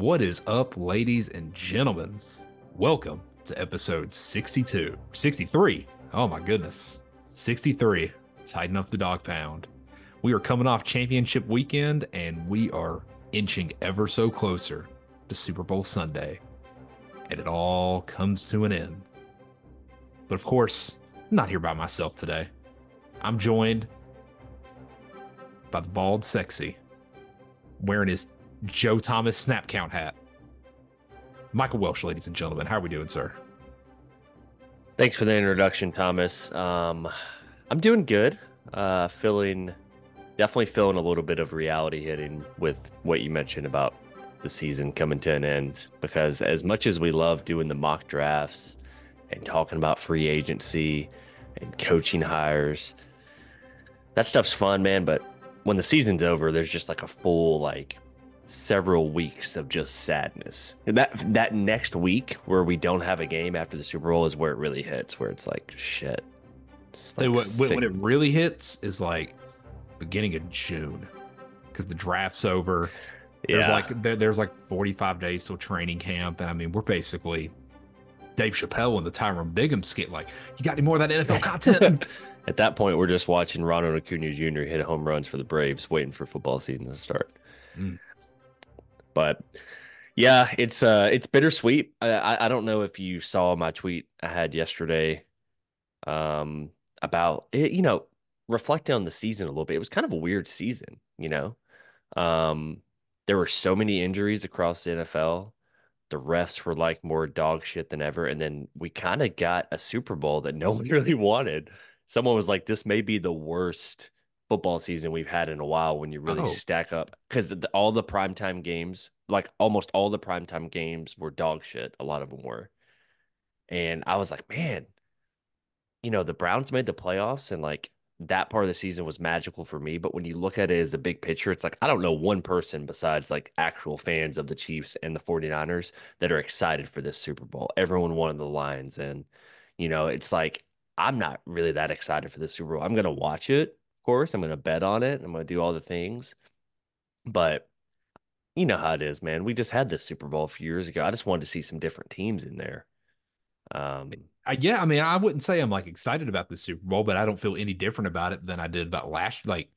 What is up, ladies and gentlemen? Welcome to episode 62, 63. Oh my goodness, 63. Tighten up the dog pound. We are coming off championship weekend and we are inching ever so closer to Super Bowl Sunday. And it all comes to an end. But of course, I'm not here by myself today. I'm joined by the bald sexy, wearing his Joe Thomas snap count hat. Michael Welsh, ladies and gentlemen, how are we doing, sir? Thanks for the introduction, Thomas. Um, I'm doing good. Uh, feeling definitely feeling a little bit of reality hitting with what you mentioned about the season coming to an end. Because as much as we love doing the mock drafts and talking about free agency and coaching hires, that stuff's fun, man. But when the season's over, there's just like a full like several weeks of just sadness. And that that next week where we don't have a game after the Super Bowl is where it really hits, where it's like shit. It's like when, when, it really hits is like beginning of June because the draft's over. There's yeah. like there, there's like 45 days till training camp, and I mean we're basically Dave Chappelle and the Tyrone Biggum skit. Like, you got any more of that NFL content? At that point, we're just watching Ronald Acuna Jr. hit home runs for the Braves, waiting for football season to start. Mm. But yeah, it's uh, it's bittersweet. I I don't know if you saw my tweet I had yesterday, um, about it. You know, reflecting on the season a little bit. It was kind of a weird season. You know, um, there were so many injuries across the NFL. The refs were like more dog shit than ever, and then we kind of got a Super Bowl that no one really wanted someone was like, "This may be the worst football season we've had in a while." When you really oh. stack up, because all the primetime games, like almost all the primetime games, were dog shit. A lot of them were, and I was like, "Man, you know, the Browns made the playoffs, and like." That part of the season was magical for me, but when you look at it as a big picture, it's like I don't know one person besides like actual fans of the Chiefs and the 49ers that are excited for this Super Bowl. Everyone wanted the Lions and you know, it's like I'm not really that excited for the Super Bowl. I'm going to watch it, course. I'm going to bet on it. I'm going to do all the things. But you know how it is, man. We just had this Super Bowl a few years ago. I just wanted to see some different teams in there. Um, uh, yeah, I mean, I wouldn't say I'm like excited about the Super Bowl, but I don't feel any different about it than I did about last. Like,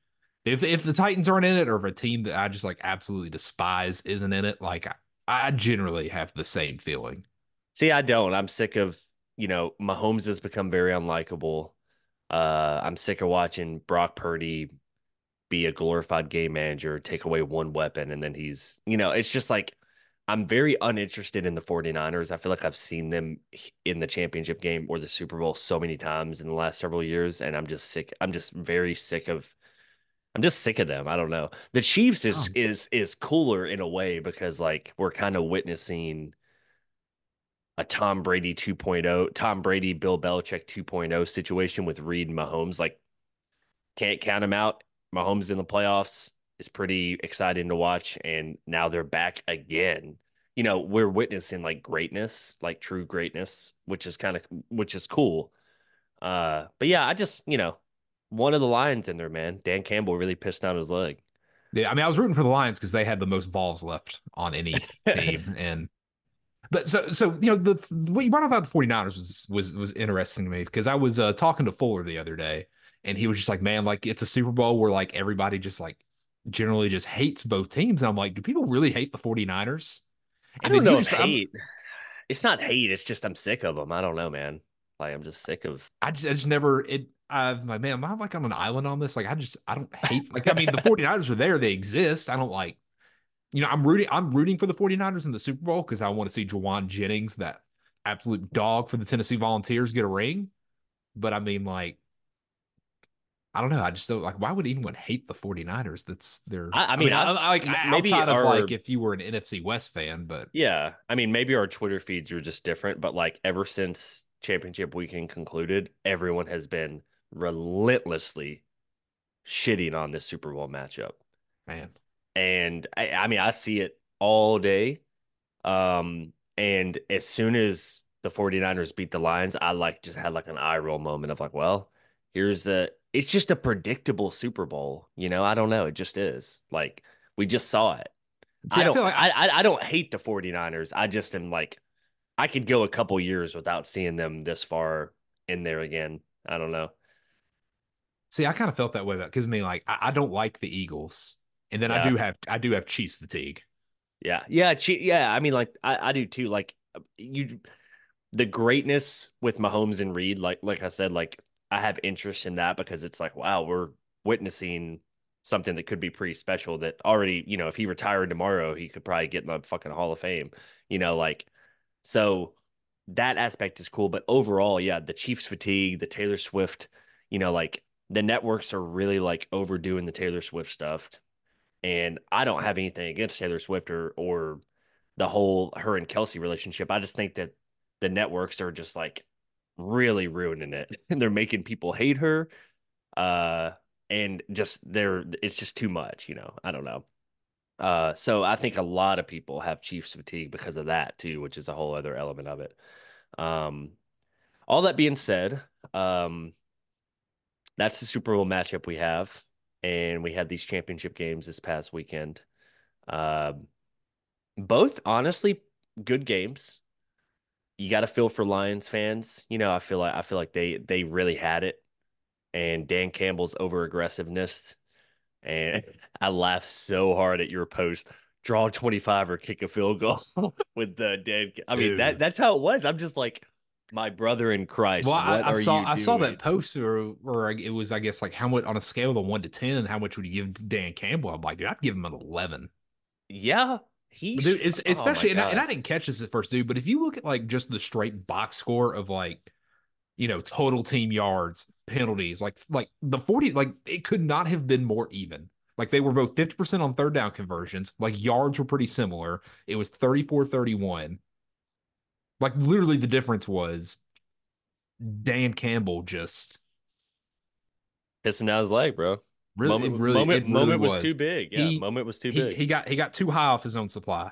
if if the Titans aren't in it, or if a team that I just like absolutely despise isn't in it, like I, I generally have the same feeling. See, I don't. I'm sick of you know, Mahomes has become very unlikable. Uh, I'm sick of watching Brock Purdy be a glorified game manager, take away one weapon, and then he's, you know, it's just like I'm very uninterested in the 49ers. I feel like I've seen them in the championship game or the Super Bowl so many times in the last several years, and I'm just sick. I'm just very sick of. I'm just sick of them. I don't know. The Chiefs is oh. is is cooler in a way because like we're kind of witnessing a Tom Brady 2.0, Tom Brady, Bill Belichick 2.0 situation with Reid and Mahomes. Like, can't count him out. Mahomes in the playoffs is pretty exciting to watch. And now they're back again. You know, we're witnessing like greatness, like true greatness, which is kind of, which is cool. Uh, but yeah, I just, you know, one of the Lions in there, man. Dan Campbell really pissed out his leg. Yeah, I mean, I was rooting for the Lions because they had the most balls left on any team, and but so so you know the what you brought up about the 49ers was was was interesting to me because I was uh, talking to Fuller the other day and he was just like, man, like it's a Super Bowl where like everybody just like generally just hates both teams. And I'm like, do people really hate the 49ers? And I don't know just, hate. I'm, it's not hate. It's just I'm sick of them. I don't know, man. Like I'm just sick of. I just, I just never. It. I'm like, man, am I like on an island on this? Like, I just I don't hate. Like, I mean, the 49ers are there. They exist. I don't like you know, I'm rooting I'm rooting for the 49ers in the Super Bowl because I want to see Jauan Jennings, that absolute dog for the Tennessee Volunteers, get a ring. But I mean, like, I don't know. I just don't like why would anyone hate the 49ers? That's their I, I mean, I, I, like maybe outside our, of like if you were an NFC West fan, but yeah, I mean, maybe our Twitter feeds are just different, but like ever since championship weekend concluded, everyone has been relentlessly shitting on this Super Bowl matchup. Man. And I, I mean, I see it all day. Um, and as soon as the 49ers beat the Lions, I like just had like an eye roll moment of like, well, here's a it's just a predictable Super Bowl, you know? I don't know, it just is. Like we just saw it. See, I don't I, like I, I don't hate the 49ers. I just am like I could go a couple years without seeing them this far in there again. I don't know. See, I kind of felt that way about because I mean, like, I, I, don't like the Eagles, and then yeah. I do have I do have Chiefs fatigue. Yeah, yeah, yeah. I mean, like, I, I do too. Like, you, the greatness with Mahomes and Reid. like, like I said, like, I have interest in that because it's like, wow, we're witnessing something that could be pretty special. That already, you know, if he retired tomorrow, he could probably get in the fucking Hall of Fame. You know, like, so that aspect is cool. But overall, yeah, the Chiefs fatigue, the Taylor Swift, you know, like the networks are really like overdoing the Taylor Swift stuff. And I don't have anything against Taylor Swift or or the whole her and Kelce relationship. I just think that the networks are just like really ruining it. And they're making people hate her. Uh and just they're it's just too much, you know. I don't know. Uh so I think a lot of people have Chiefs fatigue because of that too, which is a whole other element of it. Um all that being said, um that's the Super Bowl matchup we have, and we had these championship games this past weekend. Uh, both honestly good games. You got to feel for Lions fans. You know, I feel like I feel like they they really had it, and Dan Campbell's over aggressiveness, and I laughed so hard at your post. Draw twenty five or kick a field goal with the Dan. I mean that that's how it was. I'm just like my brother in Christ. Well, I, I saw I saw that poster, or it was I guess like how much on a scale of one to ten, how much would you give Dan Campbell? I'm like, dude, I'd give him an eleven. Yeah, he dude, it's, oh especially and I, and I, didn't catch this at first, dude. But if you look at like just the straight box score of like, you know, total team yards, penalties, like like the forty, like it could not have been more even. Like they were both 50% on third down conversions. Like yards were pretty similar. It was 34 31. Like literally, the difference was Dan Campbell just pissing out his leg, bro. Really, moment, really, moment, really moment was. was. too big. Yeah, he, moment was too he, big. He got he got too high off his own supply.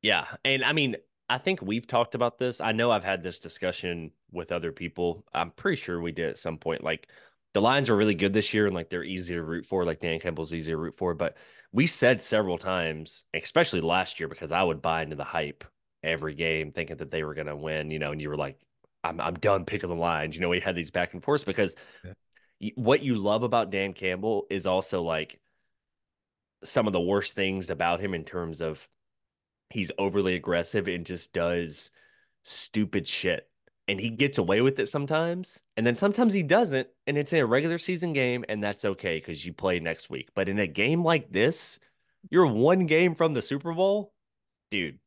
Yeah, and I mean, I think we've talked about this. I know I've had this discussion with other people. I'm pretty sure we did at some point. Like the Lions are really good this year, and like they're easy to root for. Like Dan Campbell's easy to root for. But we said several times, especially last year, because I would buy into the hype every game thinking that they were going to win, you know, and you were like, I'm, I'm done picking the lines. You know, we had these back and forth because yeah. what you love about Dan Campbell is also like some of the worst things about him in terms of he's overly aggressive and just does stupid shit. And he gets away with it sometimes. And then sometimes he doesn't. And it's in a regular season game. And that's okay because you play next week. But in a game like this, you're one game from the Super Bowl. Dude,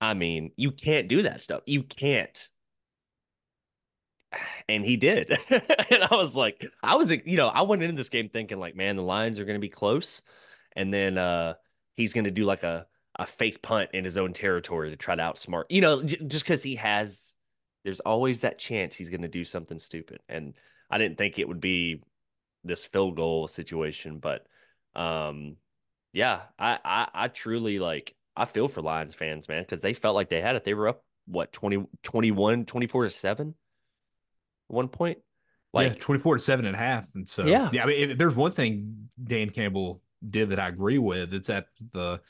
I mean, you can't do that stuff. You can't. And he did. and I was like, I was, you know, I went into this game thinking like, man, the Lions are going to be close. And then uh he's going to do like a a fake punt in his own territory to try to outsmart. You know, j- just cuz he has there's always that chance he's going to do something stupid. And I didn't think it would be this field goal situation, but um yeah, I I, I truly like I feel for Lions fans, man, because they felt like they had it. They were up, what, 20, 21, 24 to 7 one point? Like, yeah, 24 to 7 and a half. And so, yeah, yeah I mean, if there's one thing Dan Campbell did that I agree with, it's at the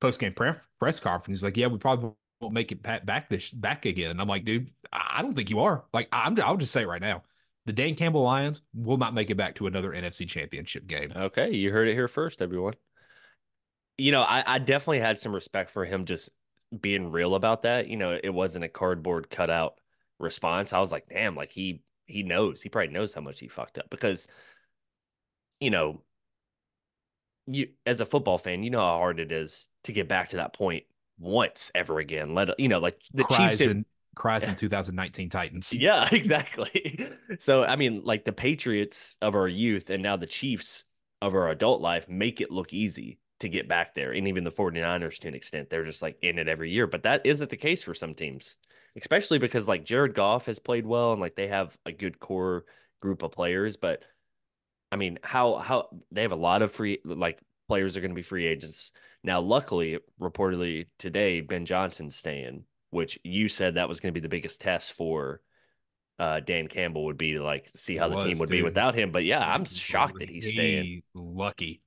post game press conference. He's like, yeah, we probably won't make it back this back again. And I'm like, dude, I don't think you are. Like, I'm, I'll just say it right now. The Dan Campbell Lions will not make it back to another NFC championship game. Okay. You heard it here first, everyone you know, I, I definitely had some respect for him just being real about that. You know, it wasn't a cardboard cutout response. I was like, damn, like he he knows. He probably knows how much he fucked up because, you know, you as a football fan, you know how hard it is to get back to that point once ever again. Let you know, like the cries Chiefs in cries in 2019 Titans. Yeah, exactly. So I mean, like the Patriots of our youth and now the Chiefs of our adult life make it look easy to get back there. And even the 49ers to an extent, they're just like in it every year. But that isn't the case for some teams, especially because like Jared Goff has played well and like they have a good core group of players. But I mean, how how they have a lot of free like players are going to be free agents. Now, luckily, reportedly today, Ben Johnson's staying, which you said that was going to be the biggest test for uh, Dan Campbell would be to like see how it the was, team would dude. be without him. But yeah, I'm shocked that he's staying. Lucky.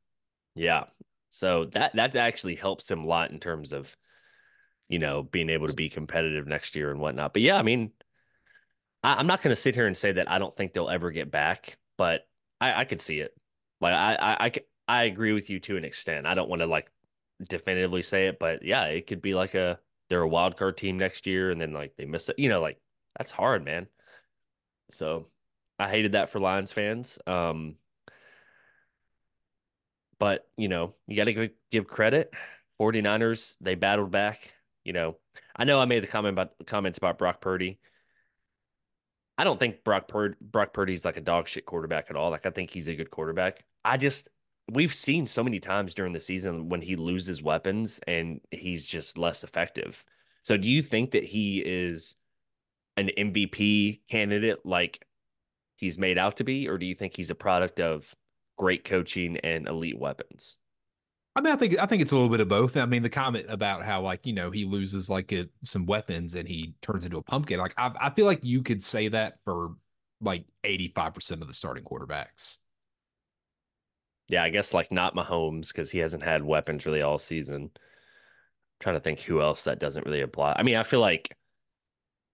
Yeah. So that that actually helps him a lot in terms of, you know, being able to be competitive next year and whatnot. But yeah, I mean, I, am not going to sit here and say that I don't think they'll ever get back, but I, I could see it. Like I, I, I, I agree with you to an extent. I don't want to like definitively say it, but yeah, it could be like a they're a wild card team next year, and then like they miss it. You know, like that's hard, man. So I hated that for Lions fans. Um, but you know, you got to give credit. 49ers, they battled back. You know, I know I made the comment about comments about Brock Purdy. I don't think Brock Purdy Brock Purdy's like a dog shit quarterback at all. Like I think he's a good quarterback. I just we've seen so many times during the season when he loses weapons and he's just less effective. So do you think that he is an MVP candidate like he's made out to be, or do you think he's a product of great coaching and elite weapons? I mean, I think I think it's a little bit of both. I mean, the comment about how like you know he loses like a, some weapons and he turns into a pumpkin. Like I, I feel like you could say that for like eighty five percent of the starting quarterbacks. Yeah, I guess like not Mahomes because he hasn't had weapons really all season. I'm trying to think who else that doesn't really apply. I mean, I feel like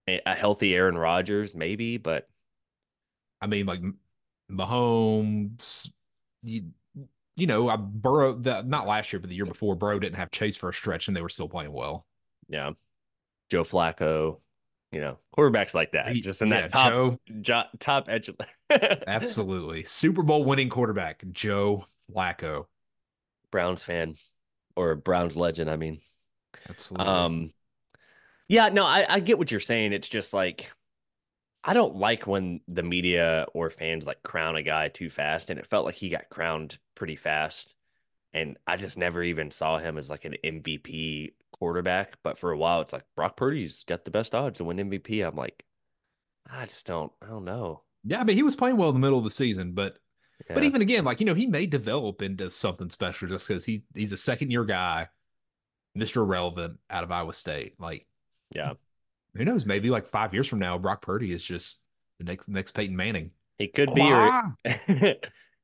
a healthy Aaron Rodgers maybe, but I mean, like Mahomes, you, you know, I Burrow the not last year, but the year before, Burrow didn't have Chase for a stretch, and they were still playing well. Yeah, Joe Flacco, you know, quarterbacks like that, he, just in yeah, that top Joe, jo, top edge. absolutely, Super Bowl winning quarterback Joe Flacco, Browns fan or Browns legend. I mean, absolutely. Um, yeah, no, I, I get what you're saying. It's just like I don't like when the media or fans like crown a guy too fast, and it felt like he got crowned pretty fast. And I just never even saw him as like an MVP quarterback. But for a while, it's like Brock Purdy's got the best odds to win MVP. I'm like, I just don't, I don't know. Yeah, I mean, he was playing well in the middle of the season, but yeah. but even again, like you know, he may develop into something special just because he he's a second year guy, Mister Relevant out of Iowa State. Like, yeah, who knows? Maybe like five years from now, Brock Purdy is just the next next Peyton Manning. He could be, or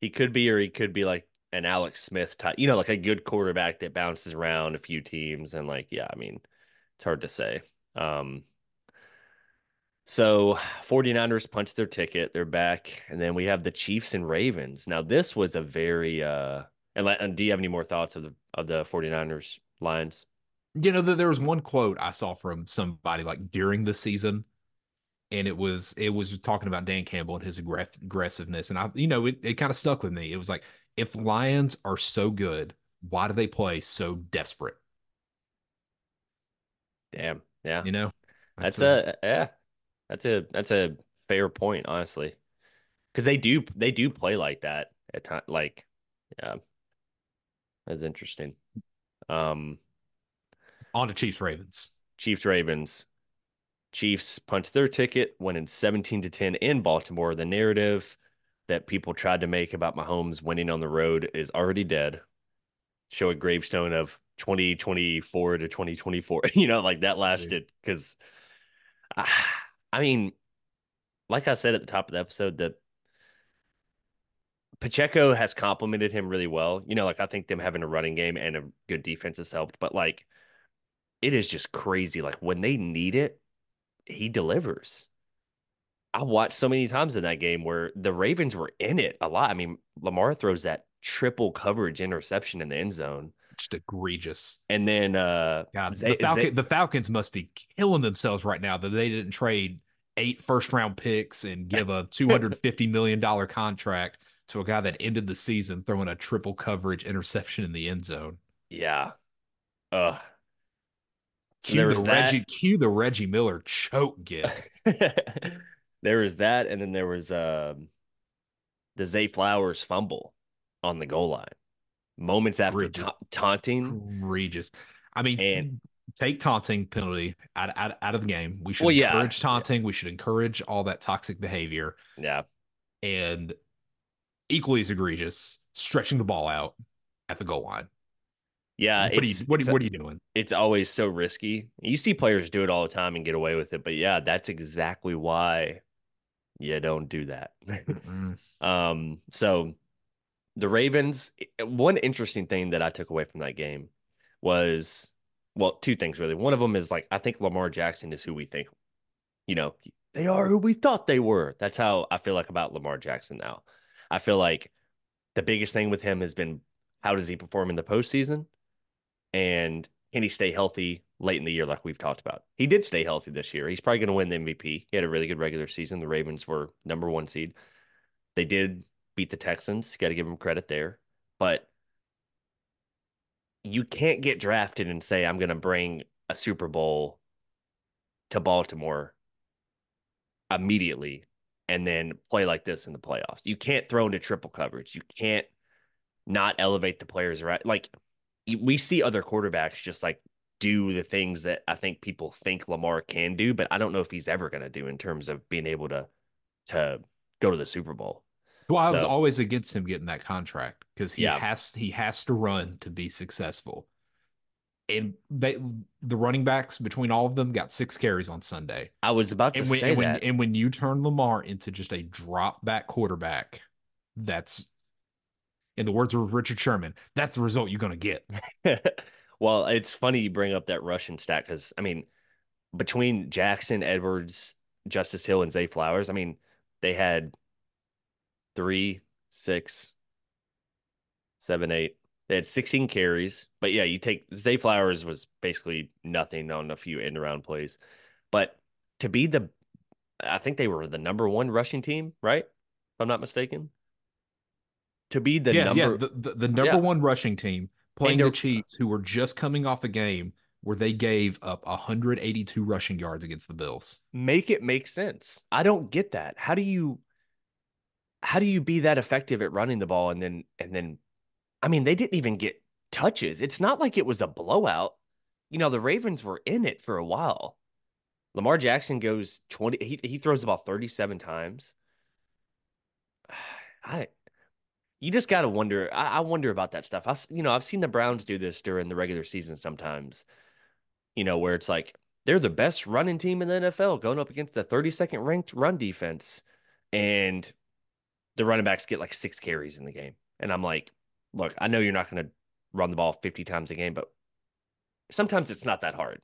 he could be, or he could be like an Alex Smith type. You know, like a good quarterback that bounces around a few teams, and like, yeah, I mean, it's hard to say. Um, so 49ers punched their ticket. They're back. And then we have the Chiefs and Ravens. Now, this was a very uh and, and do you have any more thoughts of the of the 49ers Lions? You know, there was one quote I saw from somebody like during the season, and it was it was talking about Dan Campbell and his aggressiveness, and I, you know, it, it kind of stuck with me. It was like, if Lions are so good, why do they play so desperate? Damn, yeah, you know, that's, that's a, a yeah, that's a that's a fair point, honestly, because they do they do play like that at times. Like, yeah, that's interesting. Um, on to Chiefs Ravens. Chiefs Ravens. Chiefs punched their ticket, winning 17 to 10 in Baltimore. The narrative that people tried to make about Mahomes winning on the road is already dead. Show a gravestone of 2024 to 2024. you know, like that lasted because, I, ah, I mean, like I said at the top of the episode, that Pacheco has complimented him really well. You know, like I think them having a running game and a good defense has helped, but like it is just crazy. Like when they need it, he delivers. I watched so many times in that game where the Ravens were in it a lot. I mean, Lamar throws that triple coverage interception in the end zone. Just egregious. And then uh God, the, Falcon, the Falcons must be killing themselves right now that they didn't trade eight first round picks and give a $250 million contract to a guy that ended the season throwing a triple coverage interception in the end zone. Yeah. Uh Cue the that. Reggie, cue the Reggie Miller choke get. there was that, and then there was um, the Zay Flowers fumble on the goal line. Moments after ta- taunting, egregious. I mean, and take taunting penalty out, out, out of the game. We should well, encourage yeah. taunting. Yeah. We should encourage all that toxic behavior. Yeah. And equally as egregious, stretching the ball out at the goal line. Yeah, what are you what, what are you doing? It's always so risky. You see players do it all the time and get away with it, but yeah, that's exactly why you don't do that. um, so the Ravens, one interesting thing that I took away from that game was, well, two things really. One of them is like, I think Lamar Jackson is who we think, you know, they are who we thought they were. That's how I feel like about Lamar Jackson now. I feel like the biggest thing with him has been how does he perform in the postseason? And can he stay healthy late in the year, like we've talked about? He did stay healthy this year. He's probably going to win the MVP. He had a really good regular season. The Ravens were number one seed. They did beat the Texans. Got to give them credit there. But you can't get drafted and say, I'm going to bring a Super Bowl to Baltimore immediately and then play like this in the playoffs. You can't throw into triple coverage. You can't not elevate the players right. Like we see other quarterbacks just like do the things that I think people think Lamar can do, but I don't know if he's ever going to do in terms of being able to to go to the Super Bowl. Well, I was always against him getting that contract because he yeah. has he has to run to be successful. And they the running backs between all of them got six carries on Sunday. I was about to and when, say and that. And when you turn Lamar into just a drop back quarterback, that's in the words of Richard Sherman, that's the result you're going to get. well, it's funny you bring up that Russian stat because I mean, between Jackson, Edwards, Justice Hill, and Zay Flowers, I mean, they had three, six, seven, eight. They had 16 carries. But yeah, you take Zay Flowers was basically nothing on a few end around plays. But to be the, I think they were the number one rushing team, right? If I'm not mistaken. To be the yeah, number, yeah, the, the, the number yeah. one rushing team playing the Chiefs, who were just coming off a game where they gave up 182 rushing yards against the Bills. Make it make sense. I don't get that. How do you how do you be that effective at running the ball and then and then I mean they didn't even get touches. It's not like it was a blowout. You know, the Ravens were in it for a while. Lamar Jackson goes 20 he he throws about 37 times. I you just got to wonder I, I, wonder about that stuff. I you know, I've seen the Browns do this during the regular season sometimes. You know, where it's like they're the best running team in the NFL going up against the 32nd ranked run defense and the running backs get like six carries in the game. And I'm like, look, I know you're not going to run the ball 50 times a game, but sometimes it's not that hard.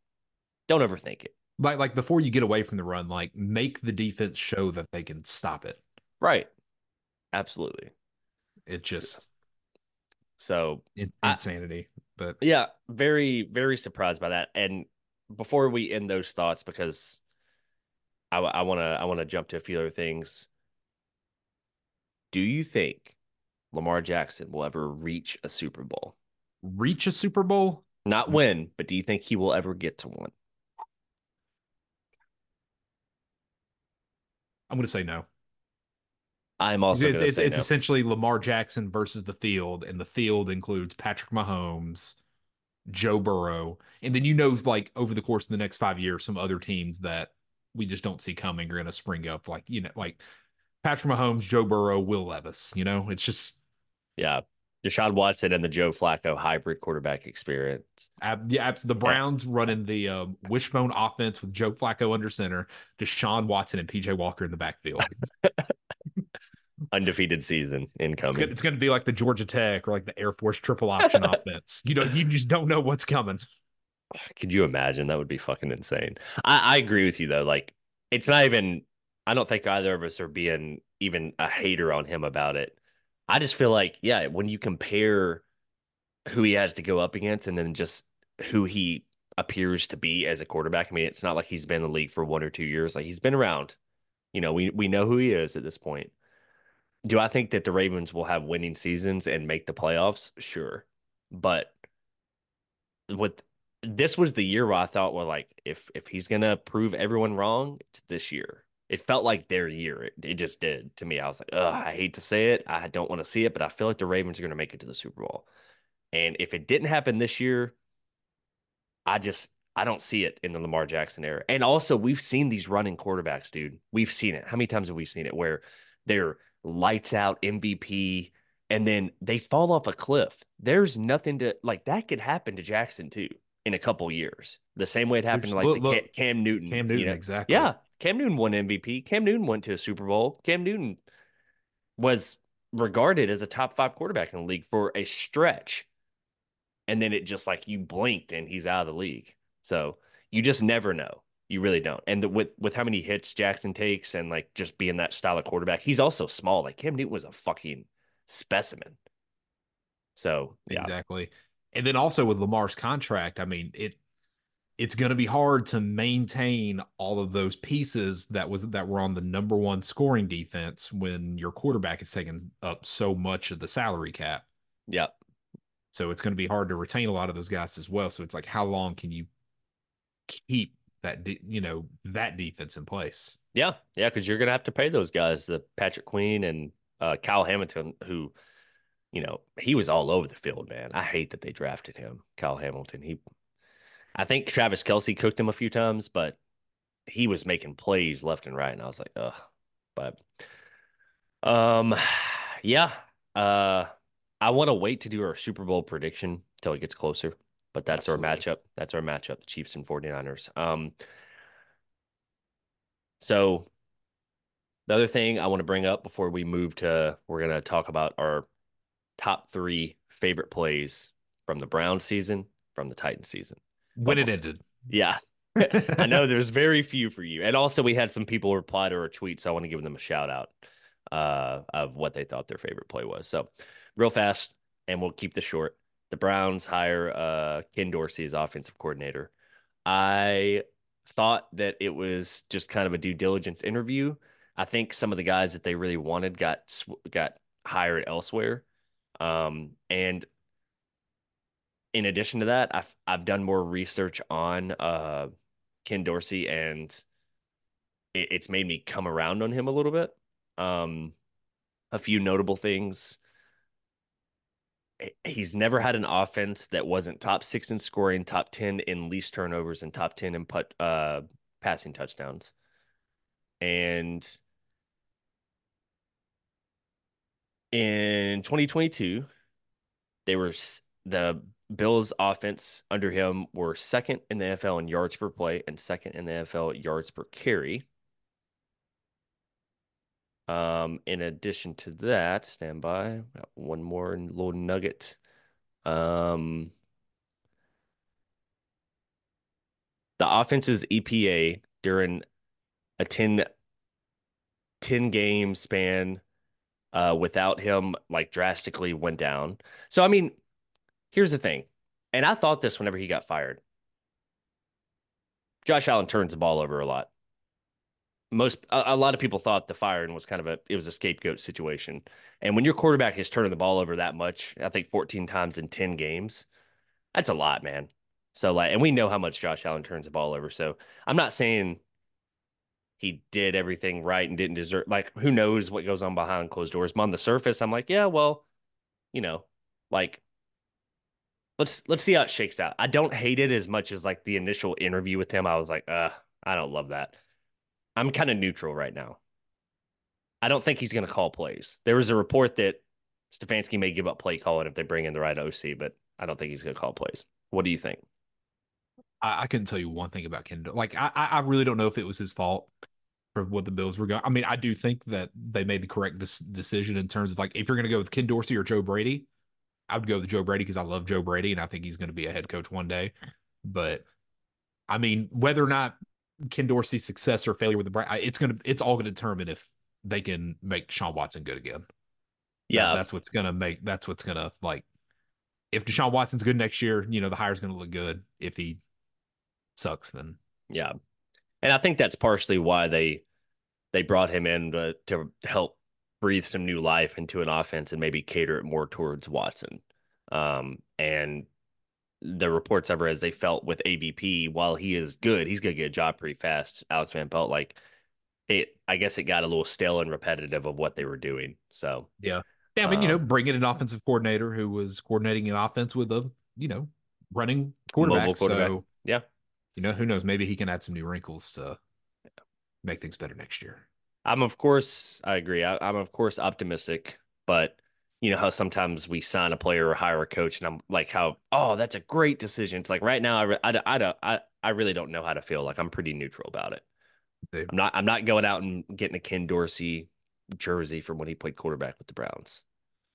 Don't overthink it. Like like before you get away from the run, like make the defense show that they can stop it. Right. Absolutely. It just so it, insanity. I, but yeah, very very surprised by that. And before we end those thoughts, because I I want to I want to jump to a few other things. Do you think Lamar Jackson will ever reach a Super Bowl? Reach a Super Bowl? Not win, but do you think he will ever get to one? I'm going to say no. I'm also it's, no. essentially Lamar Jackson versus the field, and the field includes Patrick Mahomes, Joe Burrow, and then you know, like over the course of the next five years, some other teams that we just don't see coming are going to spring up, like you know, like Patrick Mahomes, Joe Burrow, Will Levis. You know, it's just yeah. Deshaun Watson and the Joe Flacco hybrid quarterback experience. Yeah, the Browns yeah. running the um, wishbone offense with Joe Flacco under center, Deshaun Watson and PJ Walker in the backfield. Undefeated season incoming. It's going to be like the Georgia Tech or like the Air Force triple option offense. You know, you just don't know what's coming. Could you imagine? That would be fucking insane. I, I agree with you though. Like, it's not even I don't think either of us are being even a hater on him about it. I just feel like, yeah, when you compare who he has to go up against and then just who he appears to be as a quarterback, I mean, it's not like he's been in the league for one or two years. Like he's been around. You know, we we know who he is at this point. Do I think that the Ravens will have winning seasons and make the playoffs? Sure. But with this was the year where I thought, well, like if if he's gonna prove everyone wrong, it's this year it felt like their year. It, it just did to me. I was like, I hate to say it. I don't want to see it, but I feel like the Ravens are to make it to the Super Bowl. And if it didn't happen this year, I just I don't see it in the Lamar Jackson era. And also, we've seen these running quarterbacks, dude. We've seen it. How many times have we seen it where they're lights out MVP and then they fall off a cliff? There's nothing to like that could happen to Jackson too in a couple years. The same way it happened to like look, Cam, Cam Newton. Cam Newton, you know? exactly. Yeah. Cam Newton won MVP. Cam Newton went to a Super Bowl. Cam Newton was regarded as a top five quarterback in the league for a stretch. And then it just like you blinked and he's out of the league. So you just never know. You really don't. And the, with with how many hits Jackson takes and like just being that style of quarterback, he's also small. Like Cam Newton was a fucking specimen. So yeah. exactly. And then also with Lamar's contract, I mean it it's going to be hard to maintain all of those pieces that was that were on the number one scoring defense when your quarterback is taking up so much of the salary cap. Yep. So it's going to be hard to retain a lot of those guys as well. So it's like, how long can you keep that, de- you know, that defense in place? Yeah, yeah, because you're going to have to pay those guys, the Patrick Queen and uh, Kyle Hamilton, who, you know, he was all over the field, man. I hate that they drafted him, Kyle Hamilton. He I think Travis Kelce cooked him a few times, but he was making plays left and right, and I was like, ugh. But um, yeah. Uh, I want to wait to do our Super Bowl prediction until it gets closer. But that's Absolutely. our matchup. That's our matchup, the Chiefs and 49ers. Um, so the other thing I want to bring up before we move to we're gonna talk about our top three favorite plays from the Brown season, from the Titan season when it ended. Yeah. I know there's very few for you. And also we had some people reply to our tweet, so I want to give them a shout out uh, of what they thought their favorite play was. So real fast, and we'll keep this short. The Browns hire uh, Ken Dorsey as offensive coordinator. I thought that it was just kind of a due diligence interview. I think some of the guys that they really wanted got got hired elsewhere. Um, and in addition to that, I've I've done more research on uh, Ken Dorsey, and it, it's made me come around on him a little bit. Um, a few notable things. He's never had an offense that wasn't top six in scoring, top ten in least turnovers, and top ten in put uh, passing touchdowns. And in 2022, they were the Bills offense under him were second in the NFL in yards per play and second in the NFL yards per carry. Um, in addition to that, stand by. Got one more little nugget. Um, the offense's EPA during a 10, 10 game span uh, without him like drastically went down. So, I mean, Here's the thing, and I thought this whenever he got fired. Josh Allen turns the ball over a lot. Most a, a, lot of people thought the firing was kind of a it was a scapegoat situation. And when your quarterback is turning the ball over that much, I think 14 times in 10 games, that's a lot, man. So like and we know how much Josh Allen turns the ball over. So I'm not saying he did everything right and didn't deserve like who knows what goes on behind closed doors. But on the surface, I'm like, yeah, well, you know, like let's let's see how it shakes out. I don't hate it as much as like the initial interview with him. I was like, uh, I don't love that. I'm kind of neutral right now. I don't think he's going to call plays. There was a report that Stefanski may give up play calling if they bring in the right OC, but I don't think he's going to call plays. What do you think? I, I couldn't tell you one thing about Kendall. Like, I, I really don't know if it was his fault for what the Bills were going. I mean, I do think that they made the correct des- decision in terms of like if you're going to go with Ken Dorsey or Joe Brady, I would go with Joe Brady because I love Joe Brady and I think he's going to be a head coach one day. But I mean, whether or not Ken Dorsey's success or failure with the Brady, it's gonna it's all going to determine if they can make Sean Watson good again. Yeah, that's what's gonna make that's what's gonna like. If Deshaun Watson's good next year, you know the hire's going to look good. If he sucks, then yeah, and I think that's partially why they they brought him in to, to help breathe some new life into an offense and maybe cater it more towards Watson. Um, and the reports ever as they felt with AVP, while he is good, he's gonna get a job pretty fast. Alex Van Pelt, like it, I guess it got a little stale and repetitive of what they were doing. So yeah, yeah. I mean, um, you know, um, bringing an offensive coordinator who was coordinating an offense with a you know running quarterback. quarterback. So yeah, you know, who knows? Maybe he can add some new wrinkles to make things better next year. I'm of course I agree. I, am of course optimistic, but you know how sometimes we sign a player or hire a coach, and I'm like, how oh that's a great decision. It's like right now I I I don't I, I really don't know how to feel. Like I'm pretty neutral about it. I'm not I'm not going out and getting a Ken Dorsey jersey from when he played quarterback with the Browns.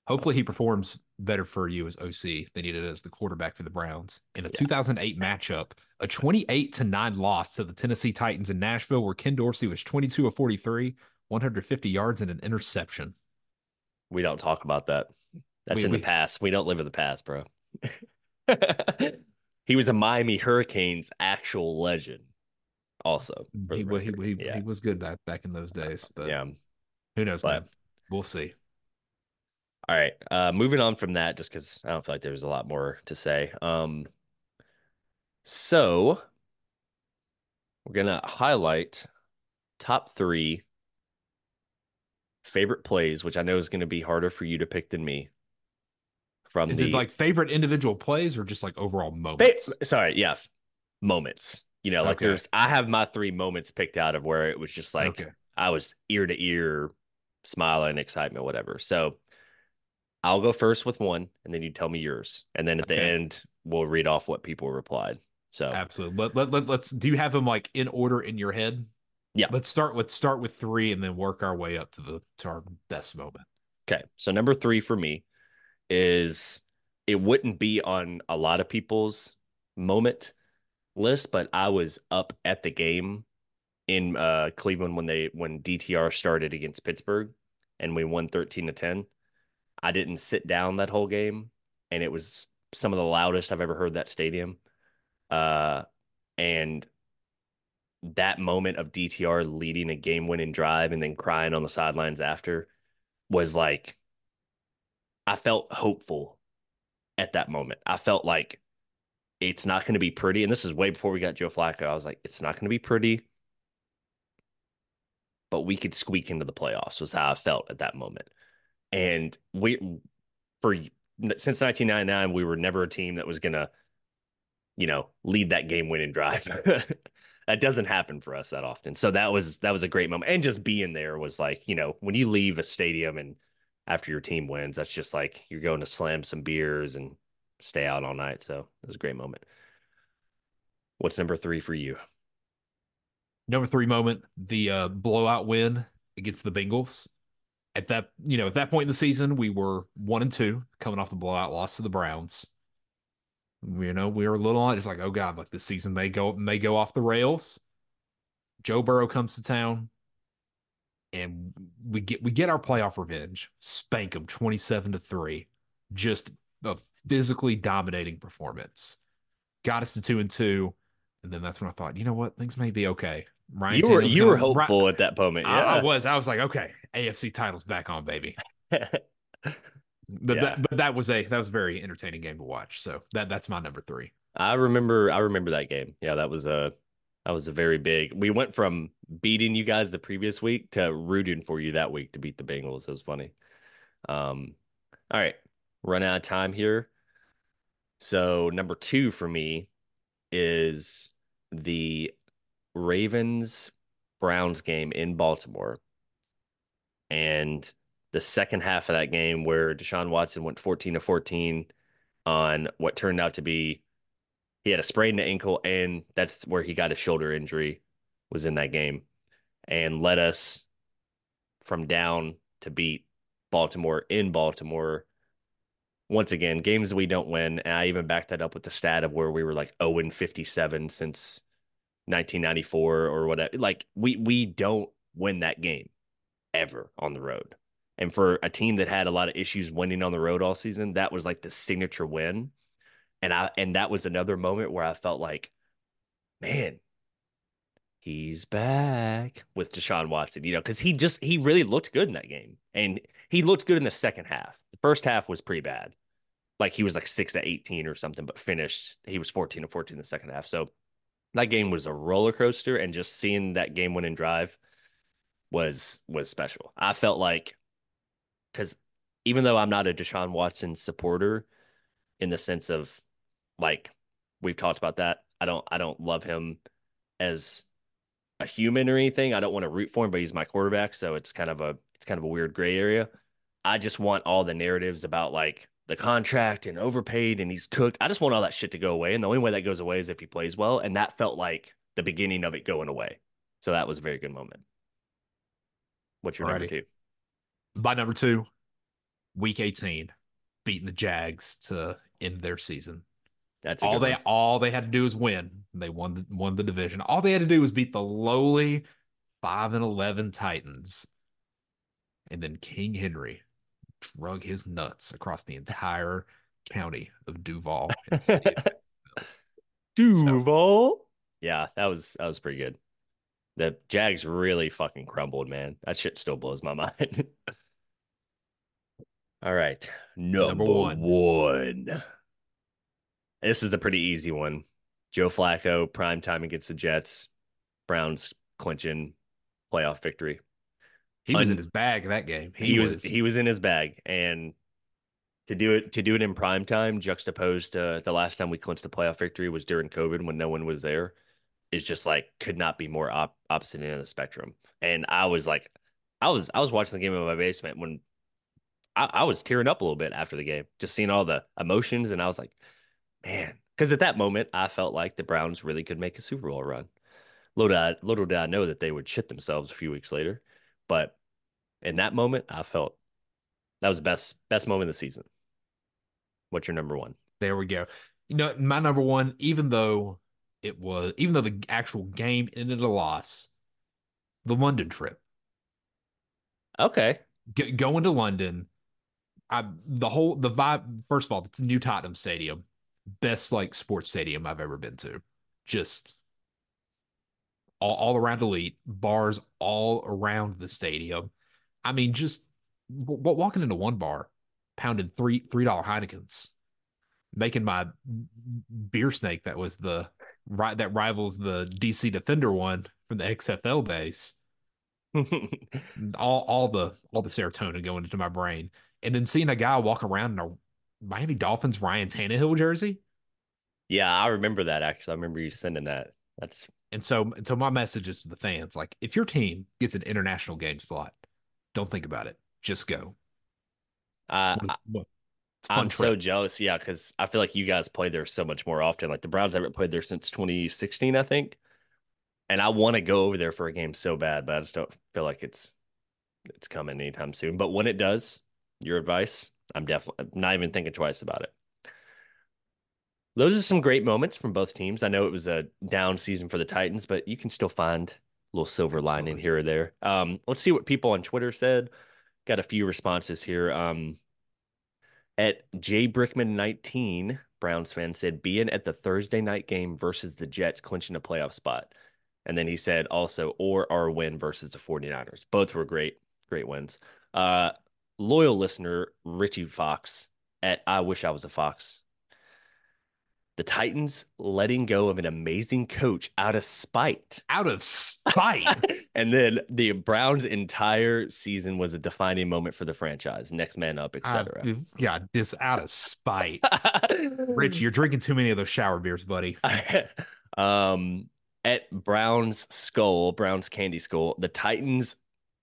Hopefully, he performs better for you as OC than he did as the quarterback for the Browns. In a yeah. 2008 matchup, a 28 to 9 loss to the Tennessee Titans in Nashville, where Ken Dorsey was 22 of 43, 150 yards, and an interception. We don't talk about that. That's we, in we, the past. We don't live in the past, bro. he was a Miami Hurricanes actual legend, also. He, he, he, yeah. he, was good back, back in those days, but yeah. who knows, but, man? We'll see. All right. Uh, moving on from that, just because I don't feel like there's a lot more to say. Um, so we're gonna highlight top three favorite plays, which I know is going to be harder for you to pick than me. From is the, it like favorite individual plays or just like overall moments? Fa- sorry, yeah, moments. You know, like okay. there's I have my three moments picked out of where it was just like okay. I was ear to ear, smiling, excitement, whatever. So I'll go first with one, and then you tell me yours, and then at okay. the end we'll read off what people replied. So absolutely. Let, let, let, let's. Do you have them like in order in your head? Yeah. Let's start. Let's start with three, and then work our way up to the to our best moment. Okay. So number three for me is it wouldn't be on a lot of people's moment list, but I was up at the game in uh, Cleveland when they when DTR started against Pittsburgh, and we won thirteen to ten I didn't sit down that whole game, and it was some of the loudest I've ever heard that stadium. Uh, and that moment of DTR leading a game winning drive and then crying on the sidelines after was like, I felt hopeful at that moment. I felt like it's not going to be pretty. And this is way before we got Joe Flacco. I was like, it's not going to be pretty, but we could squeak into the playoffs, was how I felt at that moment. And we, for since 1999, we were never a team that was going to, you know, lead that game winning drive. that doesn't happen for us that often. So that was that was a great moment. And just being there was like, you know, when you leave a stadium and after your team wins, that's just like you're going to slam some beers and stay out all night. So it was a great moment. What's number three for you? Number three moment, the uh, blowout win against the Bengals at that you know at that point in the season we were one and two coming off the blowout loss to the browns you know we were a little on it's like oh god like this season may go may go off the rails joe burrow comes to town and we get we get our playoff revenge spank them 27 to 3 just a physically dominating performance got us to two and two and then that's when i thought you know what things may be okay Ryan you were you were hopeful at that moment. Yeah. I, I, was. I was like, okay, AFC titles back on, baby. but yeah. that but that was a that was a very entertaining game to watch. So that that's my number three. I remember I remember that game. Yeah, that was a that was a very big. We went from beating you guys the previous week to rooting for you that week to beat the Bengals. It was funny. Um, all right, run out of time here. So number two for me is the Ravens Browns game in Baltimore. And the second half of that game where Deshaun Watson went 14 to 14 on what turned out to be he had a sprained ankle and that's where he got a shoulder injury was in that game and led us from down to beat Baltimore in Baltimore. Once again, games we don't win. And I even backed that up with the stat of where we were like 0 and 57 since 1994 or whatever. Like we we don't win that game ever on the road. And for a team that had a lot of issues winning on the road all season, that was like the signature win. And I and that was another moment where I felt like, man, he's back with Deshaun Watson, you know, because he just he really looked good in that game. And he looked good in the second half. The first half was pretty bad. Like he was like six to 18 or something, but finished, he was 14 to 14 in the second half. So that game was a roller coaster, and just seeing that game winning drive was was special. I felt like because even though I'm not a Deshaun Watson supporter in the sense of like we've talked about that, I don't I don't love him as a human or anything. I don't want to root for him, but he's my quarterback, so it's kind of a it's kind of a weird gray area. I just want all the narratives about like the contract and overpaid and he's cooked. I just want all that shit to go away. And the only way that goes away is if he plays well. And that felt like the beginning of it going away. So that was a very good moment. What's your Alrighty. number two? My number two, week 18, beating the Jags to end their season. That's all they one. all they had to do was win. They won the, won the division. All they had to do was beat the lowly five and eleven Titans, and then King Henry drug his nuts across the entire county of Duval. Duval. So, yeah, that was that was pretty good. The Jags really fucking crumbled, man. That shit still blows my mind. All right, number, number one. one. This is a pretty easy one. Joe Flacco, prime time against the Jets. Browns clinching playoff victory. He was in his bag that game. He, he was, was, he was in his bag, and to do it to do it in prime time, juxtaposed to the last time we clinched a playoff victory was during COVID when no one was there, is just like could not be more op- opposite end of the spectrum. And I was like, I was I was watching the game in my basement when I, I was tearing up a little bit after the game, just seeing all the emotions, and I was like, man, because at that moment I felt like the Browns really could make a Super Bowl run. Little did I, little did I know that they would shit themselves a few weeks later, but in that moment I felt that was the best best moment of the season. What's your number one? There we go. You know, my number one, even though it was, even though the actual game ended a loss, the London trip. Okay. G- going to London, I the whole the vibe. First of all, it's New Tottenham Stadium, best like sports stadium I've ever been to. Just all, all around elite bars all around the stadium. I mean, just w- walking into one bar, pounding three three dollar Heinekens, making my beer snake that was the right that rivals the DC Defender one from the XFL base. all all the all the serotonin going into my brain, and then seeing a guy walk around in a Miami Dolphins Ryan Tannehill jersey. Yeah, I remember that actually. I remember you sending that. That's and so so my message is to the fans: like, if your team gets an international game slot, don't think about it. Just go. Uh, I'm trip. so jealous. Yeah, because I feel like you guys play there so much more often. Like the Browns haven't played there since 2016, I think. And I want to go over there for a game so bad, but I just don't feel like it's it's coming anytime soon. But when it does, your advice, I'm definitely not even thinking twice about it. Those are some great moments from both teams. I know it was a down season for the Titans, but you can still find a little silver lining here or there. Um, let's see what people on Twitter said. Got a few responses here. Um, at Jay Brickman 19, Browns fan said being at the Thursday night game versus the Jets clinching a playoff spot. And then he said also, or our win versus the 49ers. Both were great, great wins. Uh, loyal listener, Richie Fox at I Wish I Was a Fox the Titans letting go of an amazing coach out of spite. Out of spite. and then the Browns' entire season was a defining moment for the franchise. Next man up, etc. Uh, yeah, this out of spite. Rich, you're drinking too many of those shower beers, buddy. um, at Brown's Skull, Brown's Candy Skull, the Titans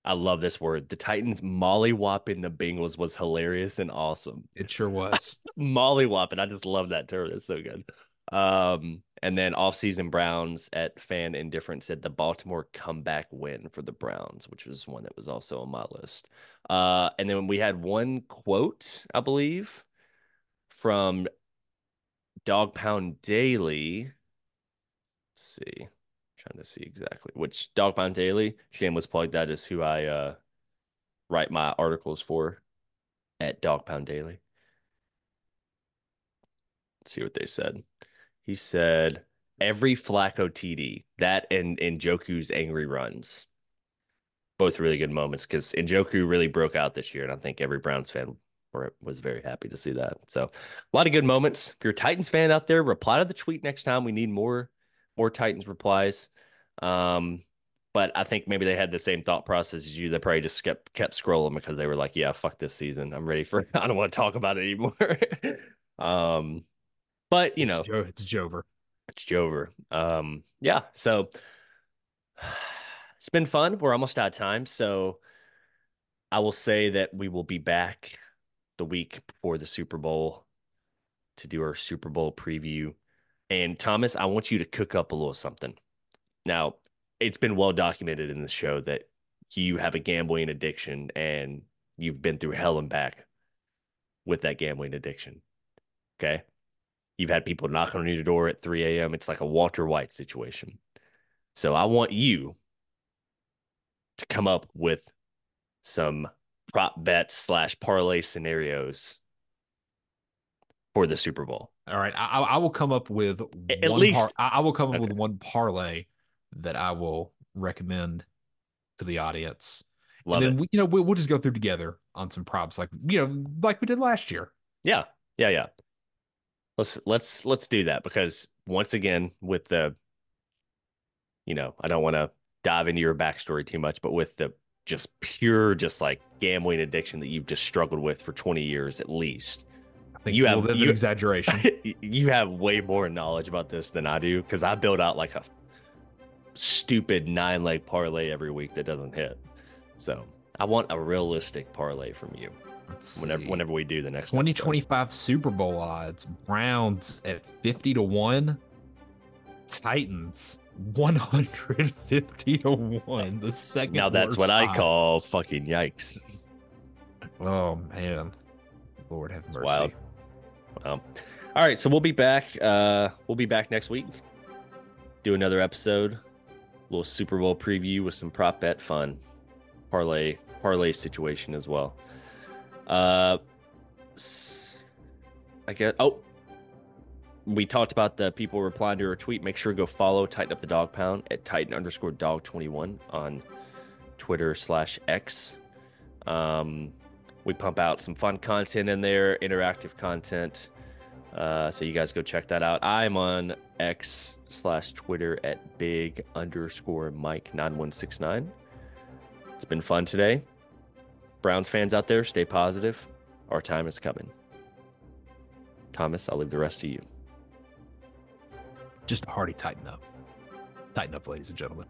I love this word. The Titans mollywhopping the Bengals was hilarious and awesome. It sure was. mollywhopping. I just love that term. It's so good. Um, and then offseason Browns at fan indifferent said the Baltimore comeback win for the Browns, which was one that was also on my list. Uh, and then we had one quote, I believe, from Dog Pound Daily. Let's see trying to see exactly which Dog Pound Daily. Shameless plug. That is who I uh, write my articles for at Dog Pound Daily. Let's see what they said. He said every Flacco TD that and Njoku's angry runs, both really good moments because Njoku really broke out this year, and I think every Browns fan was very happy to see that. So a lot of good moments. If you're a Titans fan out there, reply to the tweet next time. We need more more Titans replies. Um, but I think maybe they had the same thought process as you. They probably just kept kept scrolling because they were like, "Yeah, fuck this season. I'm ready for. I don't want to talk about it anymore." um, but you it's know, jo- it's Jover. It's Jover. Um, yeah. So it's been fun. We're almost out of time, so I will say that we will be back the week before the Super Bowl to do our Super Bowl preview. And Thomas, I want you to cook up a little something. Now, it's been well documented in the show that you have a gambling addiction and you've been through hell and back with that gambling addiction. Okay. You've had people knock on your door at 3 a.m. It's like a Walter White situation. So I want you to come up with some prop bets slash parlay scenarios for the Super Bowl. All right, I, I will come up with at least par- I will come up okay. with one parlay that I will recommend to the audience. Love and then it. We, you know we'll, we'll just go through together on some props like you know like we did last year. Yeah, yeah, yeah. Let's let's let's do that because once again with the, you know, I don't want to dive into your backstory too much, but with the just pure, just like gambling addiction that you've just struggled with for 20 years at least. You have you, exaggeration. you have way more knowledge about this than I do because I build out like a stupid nine leg parlay every week that doesn't hit. So I want a realistic parlay from you. whenever whenever we do the next 2025 episode. Super Bowl odds: Browns at 50 to one, Titans 150 to 1. The second. Now that's what odds. I call fucking yikes. Oh man. Lord have mercy. wild. Well, all right, so we'll be back. Uh we'll be back next week. Do another episode. Little Super Bowl preview with some prop bet fun. Parlay parlay situation as well. Uh I guess oh we talked about the people replying to our tweet. Make sure to go follow Tighten Up the Dog Pound at Titan underscore Dog twenty one on Twitter slash X. Um, we pump out some fun content in there, interactive content. Uh, so you guys go check that out. I'm on X slash Twitter at big underscore Mike nine one six nine. It's been fun today. Browns fans out there, stay positive. Our time is coming. Thomas, I'll leave the rest to you just a hearty tighten up. Tighten up, ladies and gentlemen.